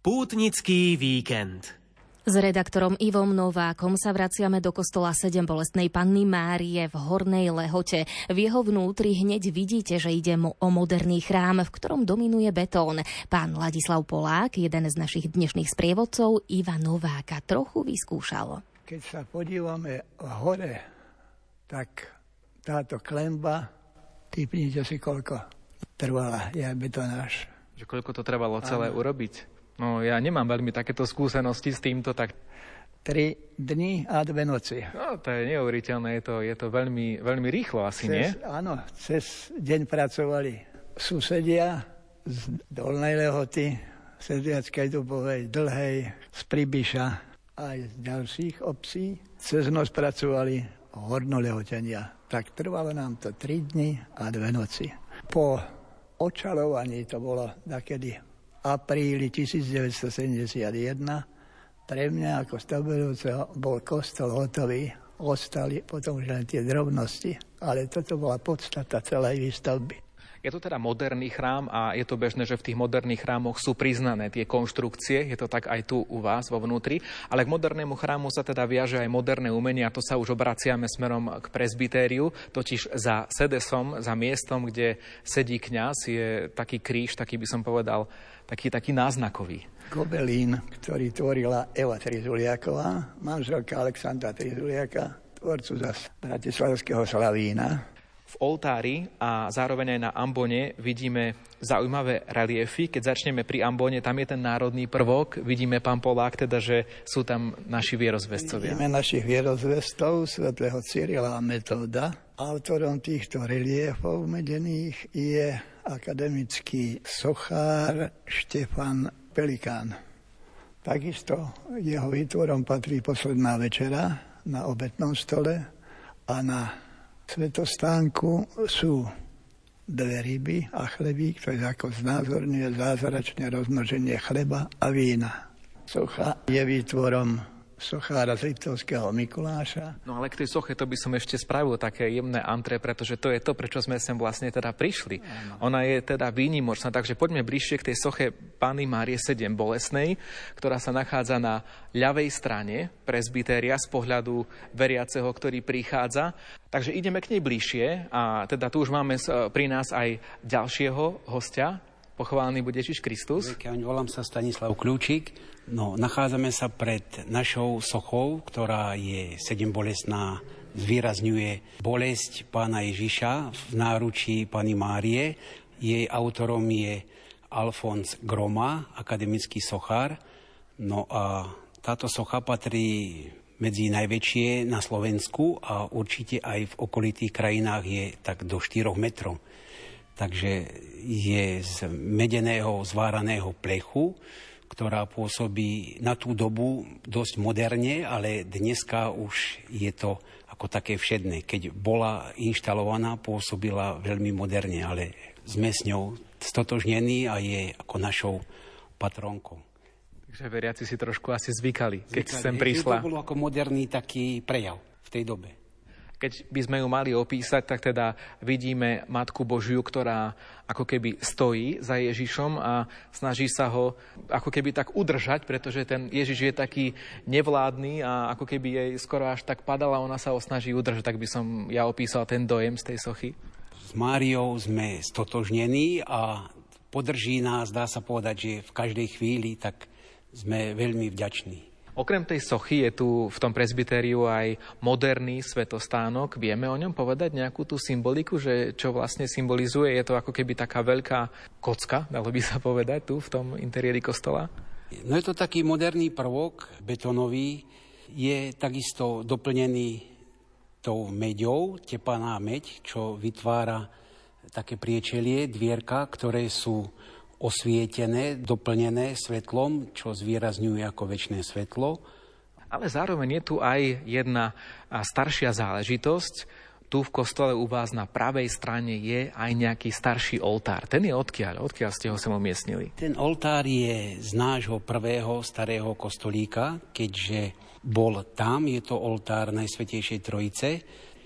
Pútnický víkend. S redaktorom Ivom Novákom sa vraciame do kostola 7 bolestnej panny Márie v Hornej Lehote. V jeho vnútri hneď vidíte, že ide o moderný chrám, v ktorom dominuje betón. Pán Ladislav Polák, jeden z našich dnešných sprievodcov, Iva Nováka, trochu vyskúšal. Keď sa podívame hore, tak táto klemba, typnite si koľko trvala, je betonáž. Že koľko to trvalo celé ano. urobiť? No ja nemám veľmi takéto skúsenosti s týmto, tak... Tri dni a dve noci. No, to je neuveriteľné, je to, je to veľmi, veľmi rýchlo asi, cez, nie? Áno, cez deň pracovali susedia z Dolnej Lehoty, Sedliackej Dubovej, Dlhej, z Pribiša aj z ďalších obcí. Cez noc pracovali hornolehotenia. Tak trvalo nám to tri dni a dve noci. Po očalovaní to bolo takedy apríli 1971 pre mňa ako stavbujúceho bol kostol hotový. Ostali potom už len tie drobnosti, ale toto bola podstata celej výstavby. Je to teda moderný chrám a je to bežné, že v tých moderných chrámoch sú priznané tie konštrukcie, je to tak aj tu u vás vo vnútri, ale k modernému chrámu sa teda viaže aj moderné umenie a to sa už obraciame smerom k presbytériu, totiž za sedesom, za miestom, kde sedí kňaz, je taký kríž, taký by som povedal, taký, taký náznakový. Gobelín, ktorý tvorila Eva Trizuliaková, manželka Alexandra Trizuliaka, tvorcu zase bratislavského Slavína v oltári a zároveň aj na ambone vidíme zaujímavé reliefy. Keď začneme pri ambone, tam je ten národný prvok. Vidíme, pán Polák, teda, že sú tam naši vierozvestovia. Vidíme našich vierozvestov, svetého Cyrila a Metóda. Autorom týchto reliefov medených je akademický sochár Štefan Pelikán. Takisto jeho výtvorom patrí posledná večera na obetnom stole a na svetostánku sú dve ryby a chlebík, to je ako znázorňuje zázračné rozmnoženie chleba a vína. Socha je výtvorom sochára Liptovského Mikuláša. No ale k tej soche to by som ešte spravil také jemné antre, pretože to je to, prečo sme sem vlastne teda prišli. Ano. Ona je teda výnimočná, takže poďme bližšie k tej soche Pany Márie 7 Bolesnej, ktorá sa nachádza na ľavej strane presbytéria z pohľadu veriaceho, ktorý prichádza. Takže ideme k nej bližšie a teda tu už máme pri nás aj ďalšieho hostia, Pochválený bude Ježiš Kristus. Volám sa Stanislav Kľúčik. No, nachádzame sa pred našou sochou, ktorá je sedem bolestná, zvýrazňuje bolesť pána Ježiša v náručí pani Márie. Jej autorom je Alfons Groma, akademický sochár. No a táto socha patrí medzi najväčšie na Slovensku a určite aj v okolitých krajinách je tak do 4 metrov takže je z medeného zváraného plechu, ktorá pôsobí na tú dobu dosť moderne, ale dneska už je to ako také všedné. Keď bola inštalovaná, pôsobila veľmi moderne, ale sme s ňou stotožnení a je ako našou patronkou. Takže veriaci si trošku asi zvykali, keď zvykali. sem prišla. To bolo ako moderný taký prejav v tej dobe. Keď by sme ju mali opísať, tak teda vidíme Matku Božiu, ktorá ako keby stojí za Ježišom a snaží sa ho ako keby tak udržať, pretože ten Ježiš je taký nevládny a ako keby jej skoro až tak padala, ona sa ho snaží udržať, tak by som ja opísal ten dojem z tej sochy. S Máriou sme stotožnení a podrží nás, dá sa povedať, že v každej chvíli, tak sme veľmi vďační. Okrem tej sochy je tu v tom presbytériu aj moderný svetostánok. Vieme o ňom povedať nejakú tú symboliku, že čo vlastne symbolizuje? Je to ako keby taká veľká kocka, dalo by sa povedať, tu v tom interiéri kostola? No je to taký moderný prvok, betonový. Je takisto doplnený tou meďou, tepaná meď, čo vytvára také priečelie, dvierka, ktoré sú osvietené, doplnené svetlom, čo zvýrazňuje ako väčšie svetlo. Ale zároveň je tu aj jedna staršia záležitosť. Tu v kostole u vás na pravej strane je aj nejaký starší oltár. Ten je odkiaľ? Odkiaľ ste ho sem umiestnili? Ten oltár je z nášho prvého starého kostolíka, keďže bol tam, je to oltár Najsvetejšej Trojice,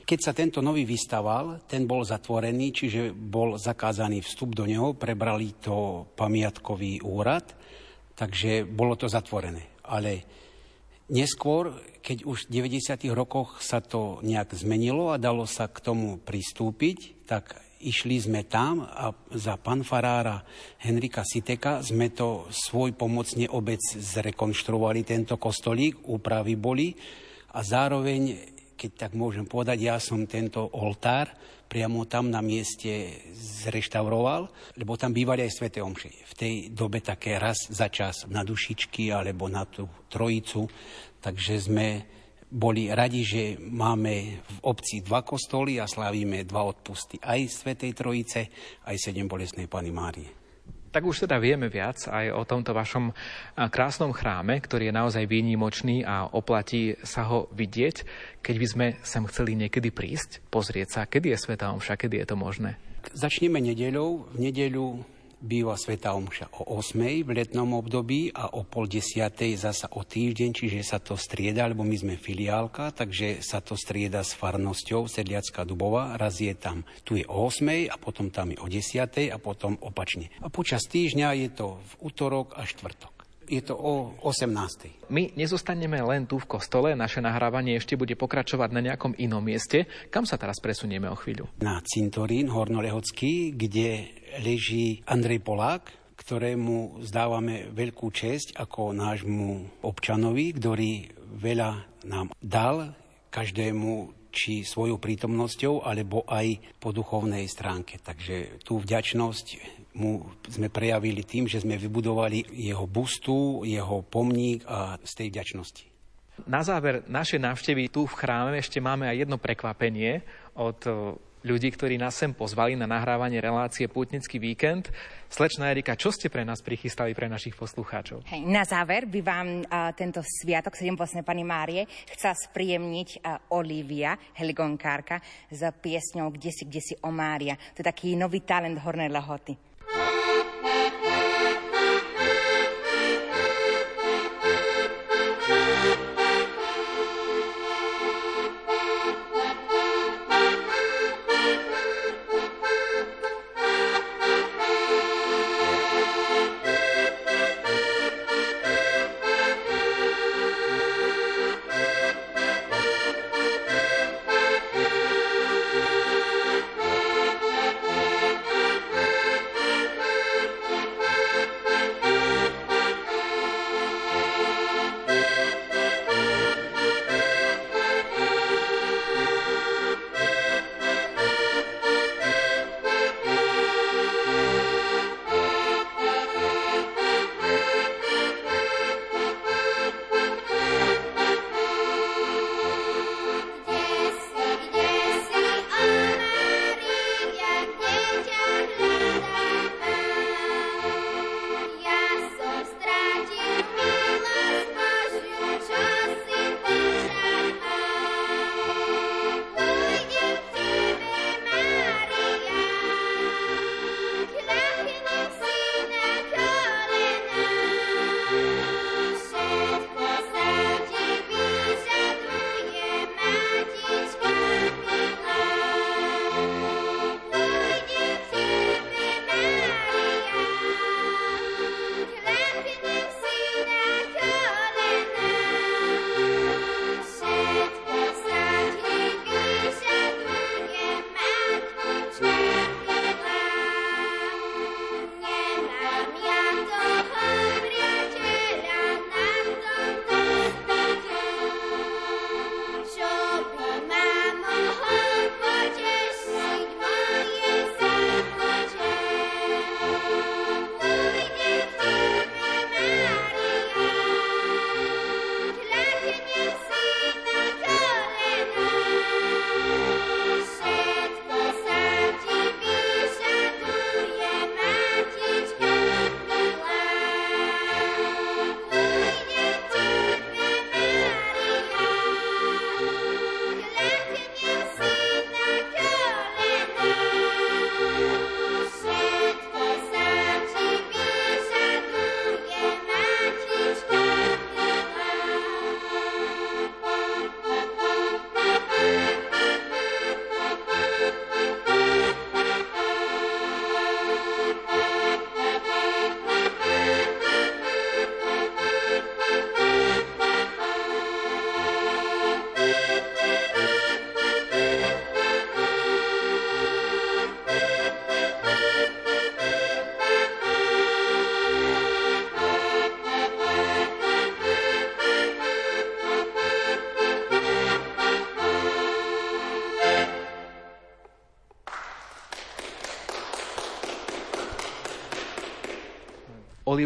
keď sa tento nový vystaval, ten bol zatvorený, čiže bol zakázaný vstup do neho, prebrali to pamiatkový úrad, takže bolo to zatvorené. Ale Neskôr, keď už v 90. rokoch sa to nejak zmenilo a dalo sa k tomu pristúpiť, tak išli sme tam a za fanfarára Henrika Siteka sme to svoj pomocne obec zrekonštruovali, tento kostolík, úpravy boli a zároveň, keď tak môžem povedať, ja som tento oltár priamo tam na mieste zreštauroval, lebo tam bývali aj sveté omše. V tej dobe také raz za čas na dušičky alebo na tú trojicu, takže sme boli radi, že máme v obci dva kostoly a slávime dva odpusty aj Svetej Trojice, aj sedem bolesnej Pany Márie. Tak už teda vieme viac aj o tomto vašom krásnom chráme, ktorý je naozaj výnimočný a oplatí sa ho vidieť. Keď by sme sem chceli niekedy prísť, pozrieť sa, kedy je Sveta Omša, kedy je to možné? Začneme nedeľou. V nedeľu býva Sveta Omša o 8. v letnom období a o pol desiatej zasa o týždeň, čiže sa to strieda, lebo my sme filiálka, takže sa to strieda s farnosťou Sedliacká Dubova. Raz je tam, tu je o 8. a potom tam je o 10. a potom opačne. A počas týždňa je to v útorok a štvrtok. Je to o 18. My nezostaneme len tu v kostole, naše nahrávanie ešte bude pokračovať na nejakom inom mieste. Kam sa teraz presunieme o chvíľu? Na cintorín Hornolehocký, kde leží Andrej Polák, ktorému zdávame veľkú česť ako nášmu občanovi, ktorý veľa nám dal, každému či svojou prítomnosťou, alebo aj po duchovnej stránke. Takže tú vďačnosť mu sme prejavili tým, že sme vybudovali jeho bustu, jeho pomník a z tej vďačnosti. Na záver našej návštevy tu v chráme ešte máme aj jedno prekvapenie od ľudí, ktorí nás sem pozvali na nahrávanie relácie Pútnický víkend. Slečná Erika, čo ste pre nás prichystali pre našich poslucháčov? Hej, na záver by vám uh, tento sviatok 7 vlastne Pani Márie chcela spríjemniť uh, Olivia, heligonkárka, s piesňou Kde si, kde si o Mária. To je taký nový talent Hornej Música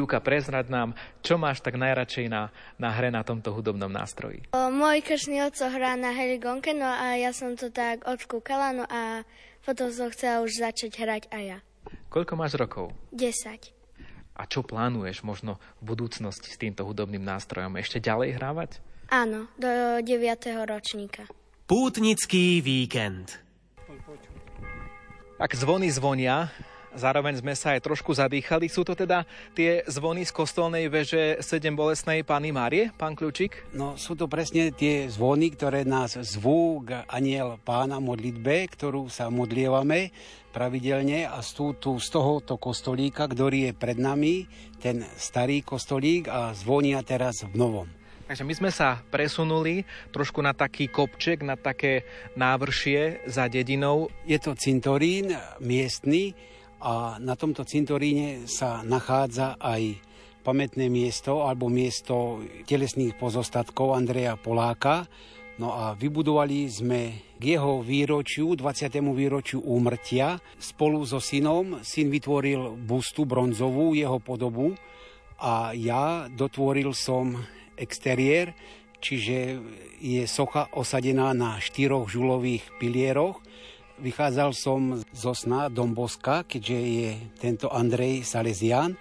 Olivka, prezrad nám, čo máš tak najradšej na, na hre na tomto hudobnom nástroji? O, môj kršný oco hrá na heligonke, no a ja som to tak odskúkala, no a potom som chcela už začať hrať aj ja. Koľko máš rokov? 10. A čo plánuješ možno v budúcnosti s týmto hudobným nástrojom? Ešte ďalej hrávať? Áno, do 9. ročníka. Pútnický víkend. Ak zvony zvonia, zároveň sme sa aj trošku zadýchali. Sú to teda tie zvony z kostolnej veže 7 bolesnej Pany Márie, pán Kľúčik? No sú to presne tie zvony, ktoré nás zvú k aniel pána modlitbe, ktorú sa modlievame pravidelne a sú tu z tohoto kostolíka, ktorý je pred nami, ten starý kostolík a zvonia teraz v novom. Takže my sme sa presunuli trošku na taký kopček, na také návršie za dedinou. Je to cintorín miestny a na tomto cintoríne sa nachádza aj pamätné miesto alebo miesto telesných pozostatkov Andreja Poláka. No a vybudovali sme k jeho výročiu, 20. výročiu úmrtia, spolu so synom. Syn vytvoril bustu bronzovú, jeho podobu a ja dotvoril som exteriér, čiže je socha osadená na štyroch žulových pilieroch. Vychádzal som zo sna Domboska, keďže je tento Andrej Salesian,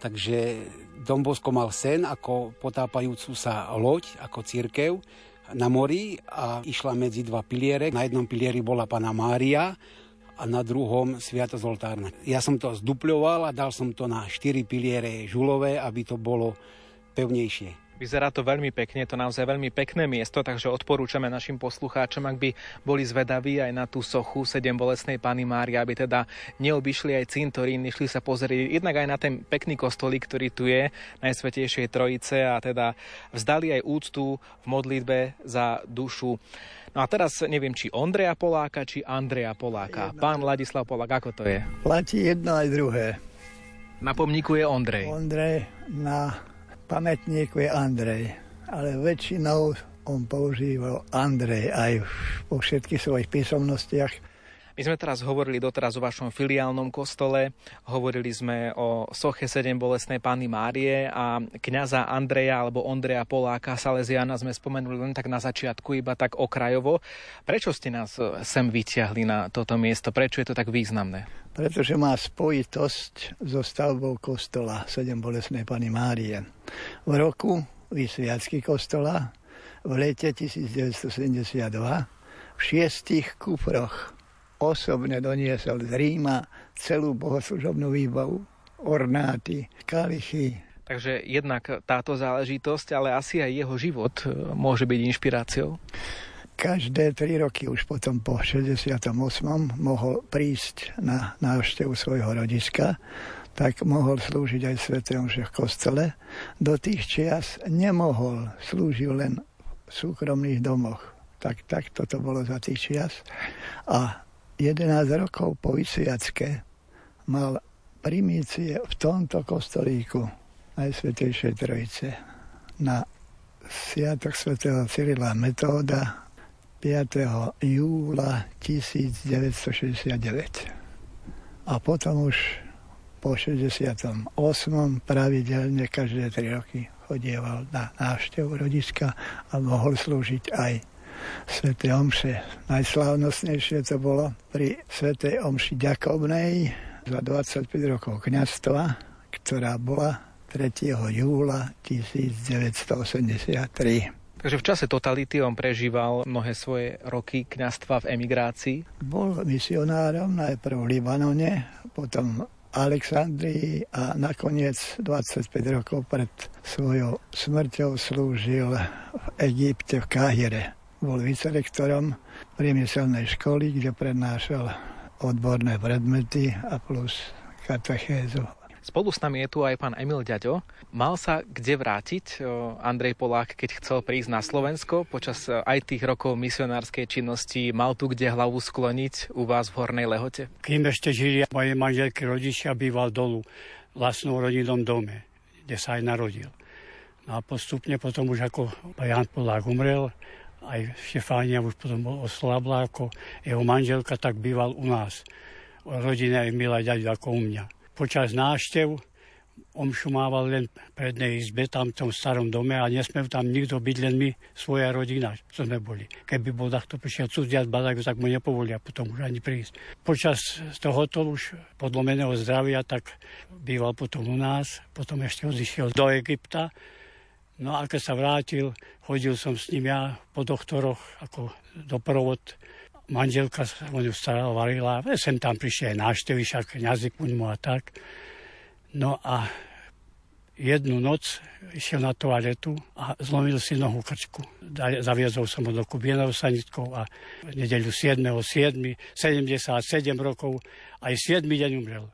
takže Dombosko mal sen ako potápajúcu sa loď, ako církev na mori a išla medzi dva piliere. Na jednom pilieri bola Pana Mária a na druhom Sviatosť oltárna. Ja som to zdupľoval a dal som to na štyri piliere žulové, aby to bolo pevnejšie. Vyzerá to veľmi pekne, je to naozaj veľmi pekné miesto, takže odporúčame našim poslucháčom, ak by boli zvedaví aj na tú sochu 7 bolesnej Pany Mária, aby teda neobyšli aj cintorín, išli sa pozrieť jednak aj na ten pekný kostolík, ktorý tu je, Najsvetejšej Trojice a teda vzdali aj úctu v modlitbe za dušu. No a teraz neviem, či Ondreja Poláka, či Andreja Poláka. Jedno. Pán Ladislav Polák, ako to je? Platí jedno aj druhé. Na pomníku je Ondrej. Ondrej na pamätníku je Andrej, ale väčšinou on používal Andrej aj vo všetkých svojich písomnostiach. My sme teraz hovorili doteraz o vašom filiálnom kostole, hovorili sme o soche 7 bolesnej Panny Márie a kňaza Andreja alebo Ondreja Poláka Salesiana sme spomenuli len tak na začiatku, iba tak okrajovo. Prečo ste nás sem vyťahli na toto miesto? Prečo je to tak významné? Pretože má spojitosť so stavbou kostola 7 bolesnej Panny Márie. V roku vysviacky kostola v lete 1972 v šiestich kufroch osobne doniesol z Ríma celú bohoslužobnú výbavu, ornáty, kalichy. Takže jednak táto záležitosť, ale asi aj jeho život e, môže byť inšpiráciou. Každé tri roky už potom po 68. mohol prísť na návštevu svojho rodiska, tak mohol slúžiť aj svetému v kostele. Do tých čias nemohol, slúžil len v súkromných domoch. Tak, tak toto bolo za tých čias. A 11 rokov po vysviacke mal primície v tomto kostolíku Najsvetejšej Trojice na Sviatok svätého Cyrila Metóda 5. júla 1969. A potom už po 68. pravidelne každé 3 roky chodieval na návštevu rodiska a mohol slúžiť aj Svetej Omše. Najslávnostnejšie to bolo pri Svetej Omši Ďakovnej za 25 rokov kniazstva, ktorá bola 3. júla 1983. Takže v čase totality on prežíval mnohé svoje roky kňastva v emigrácii. Bol misionárom najprv v Libanone, potom Alexandrii a nakoniec 25 rokov pred svojou smrťou slúžil v Egypte v Káhire bol vicerektorom priemyselnej školy, kde prednášal odborné predmety a plus katechézu. Spolu s nami je tu aj pán Emil Ďaďo. Mal sa kde vrátiť Andrej Polák, keď chcel prísť na Slovensko počas e, aj tých rokov misionárskej činnosti? Mal tu kde hlavu skloniť u vás v Hornej Lehote? Kým ešte žili moje manželky rodičia, býval dolu vlastnom rodinnom dome, kde sa aj narodil. No a postupne potom už ako Jan Polák umrel, aj Štefánia už potom bol oslabla ako jeho manželka, tak býval u nás. Rodina je milá ďaďo ako u mňa. Počas náštev omšu mával len prednej izbe, tam v tom starom dome a nesmel tam nikto byť, len my, svoja rodina, čo sme boli. Keby bol takto prišiel cudziac badak, tak mu nepovolia potom už ani prísť. Počas tohoto už podlomeného zdravia, tak býval potom u nás, potom ešte odišiel do Egypta. No a keď sa vrátil, chodil som s ním ja po doktoroch ako doprovod manželka sa o ňu starala, varila, sem tam prišli aj návštevy, však jazyk mu a tak. No a jednu noc išiel na toaletu a zlomil si nohu krčku. Zaviezol som ho do Kubienov sanitkov a v nedeľu 7. 7. 77 rokov aj 7. deň umrel.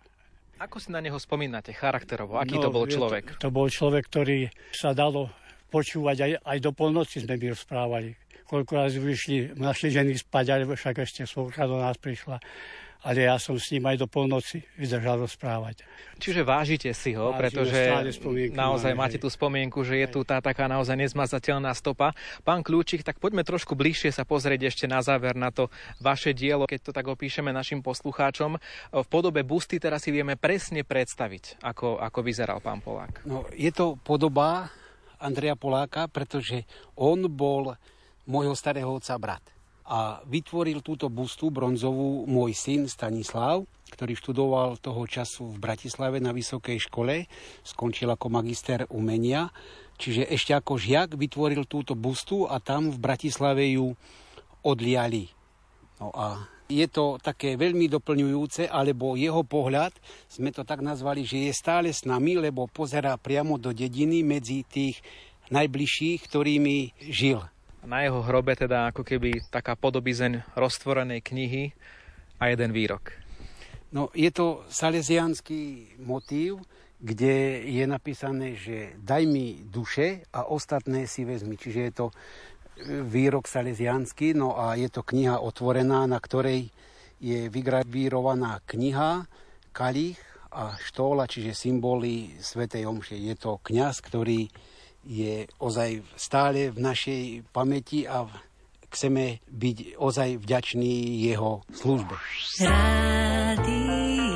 Ako si na neho spomínate charakterovo? Aký no, to bol človek? To, to bol človek, ktorý sa dalo počúvať aj, aj do polnoci sme by rozprávali koľko razy vyšli naše ženy spať, ale však ešte svojka do nás prišla. Ale ja som s ním aj do polnoci vydržal rozprávať. Čiže vážite si ho, Vážime pretože naozaj máme, máte tú spomienku, že je tu tá taká naozaj nezmazateľná stopa. Pán Kľúčik, tak poďme trošku bližšie sa pozrieť ešte na záver na to vaše dielo, keď to tak opíšeme našim poslucháčom. V podobe busty teraz si vieme presne predstaviť, ako, ako vyzeral pán Polák. No, je to podoba Andreja Poláka, pretože on bol môjho starého otca brat. A vytvoril túto bustu bronzovú môj syn Stanislav, ktorý študoval toho času v Bratislave na vysokej škole, skončil ako magister umenia, čiže ešte ako žiak vytvoril túto bustu a tam v Bratislave ju odliali. No a je to také veľmi doplňujúce, alebo jeho pohľad, sme to tak nazvali, že je stále s nami, lebo pozerá priamo do dediny medzi tých najbližších, ktorými žil. Na jeho hrobe teda ako keby taká podobizeň roztvorenej knihy a jeden výrok. No, je to salesianský motív, kde je napísané, že daj mi duše a ostatné si vezmi. Čiže je to e, výrok salesianský, no a je to kniha otvorená, na ktorej je vygravírovaná kniha, kalich a štóla, čiže symboly Svetej Omše. Je to kňaz, ktorý je ozaj stále v našej pamäti a chceme byť ozaj vďační jeho službe. Rádio.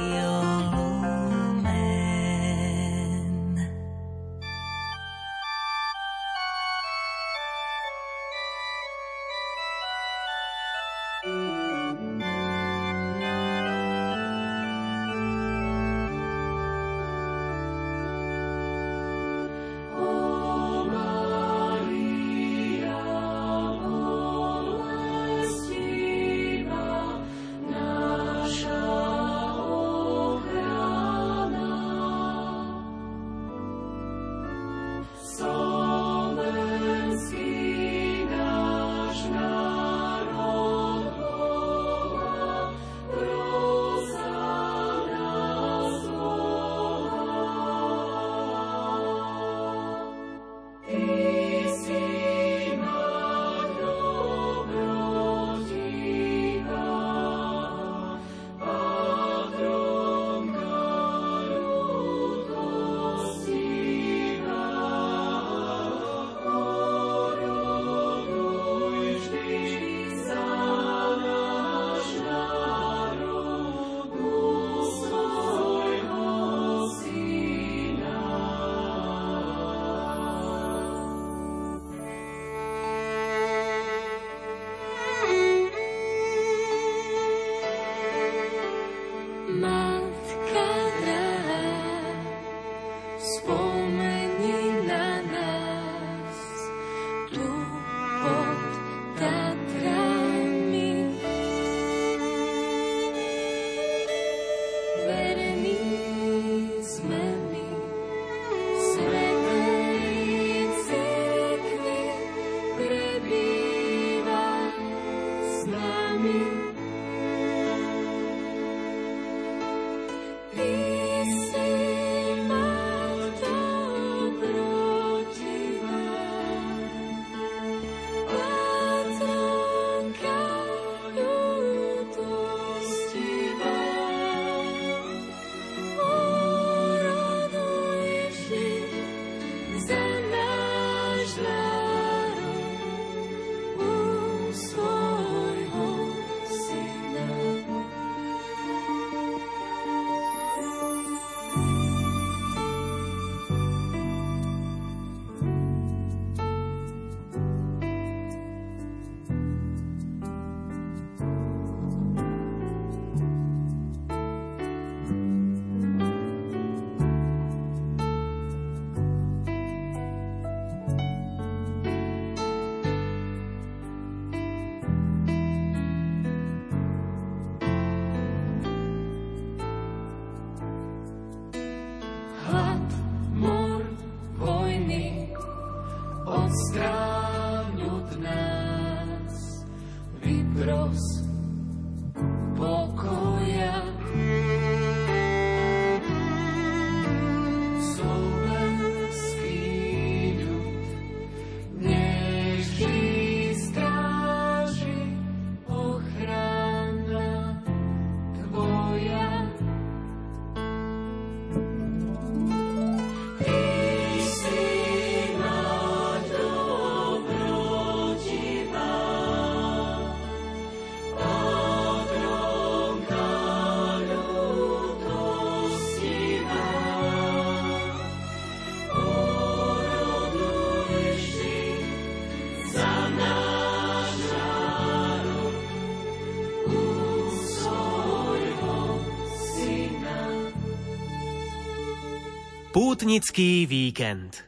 Pútnický víkend.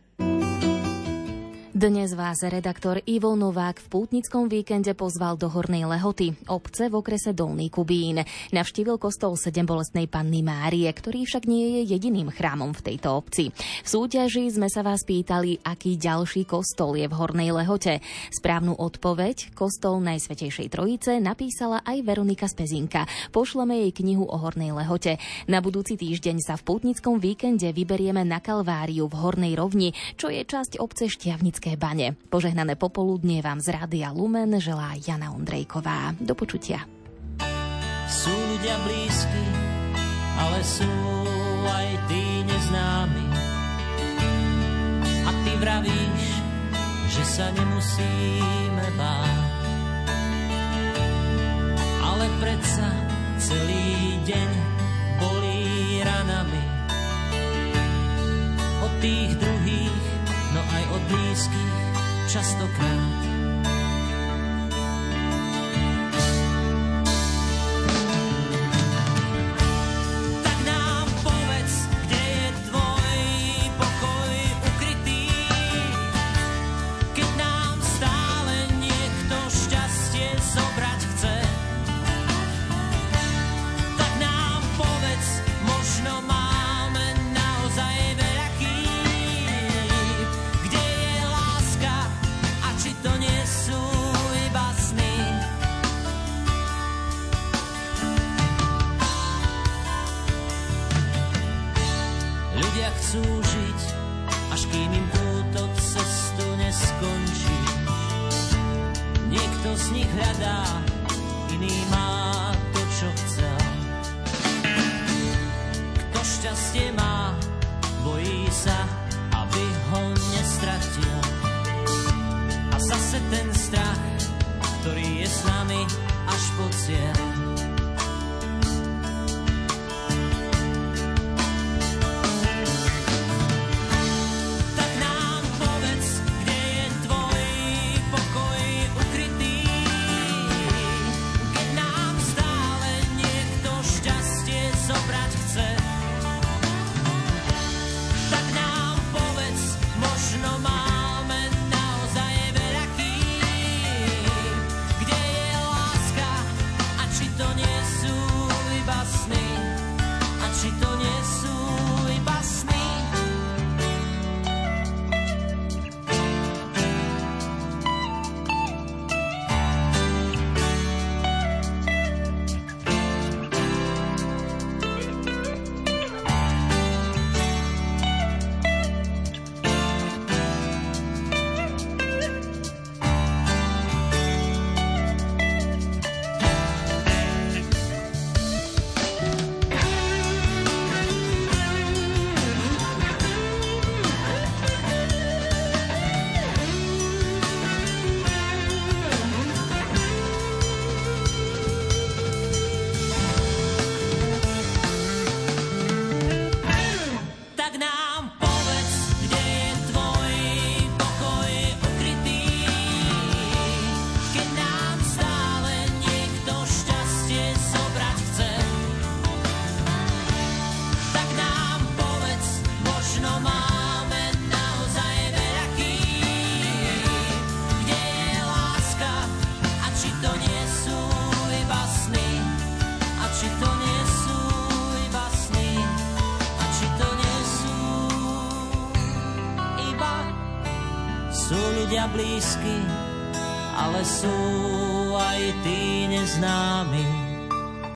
Dnes vás redaktor Ivo Novák v pútnickom víkende pozval do Hornej Lehoty, obce v okrese Dolný Kubín. Navštívil kostol sedem bolestnej panny Márie, ktorý však nie je jediným chrámom v tejto obci. V súťaži sme sa vás pýtali, aký ďalší kostol je v Hornej Lehote. Správnu odpoveď, kostol Najsvetejšej Trojice, napísala aj Veronika Spezinka. Pošleme jej knihu o Hornej Lehote. Na budúci týždeň sa v pútnickom víkende vyberieme na Kalváriu v Hornej Rovni, čo je časť obce Šťavnické Spišské bane. Požehnané popoludnie vám z Rádia Lumen želá Jana Ondrejková. Do počutia. Sú ľudia blízky, ale sú aj tí neznámi. A ty vravíš, že sa nemusíme báť. Ale predsa celý deň bolí ranami od tých druhých aj od blízkych častokrát.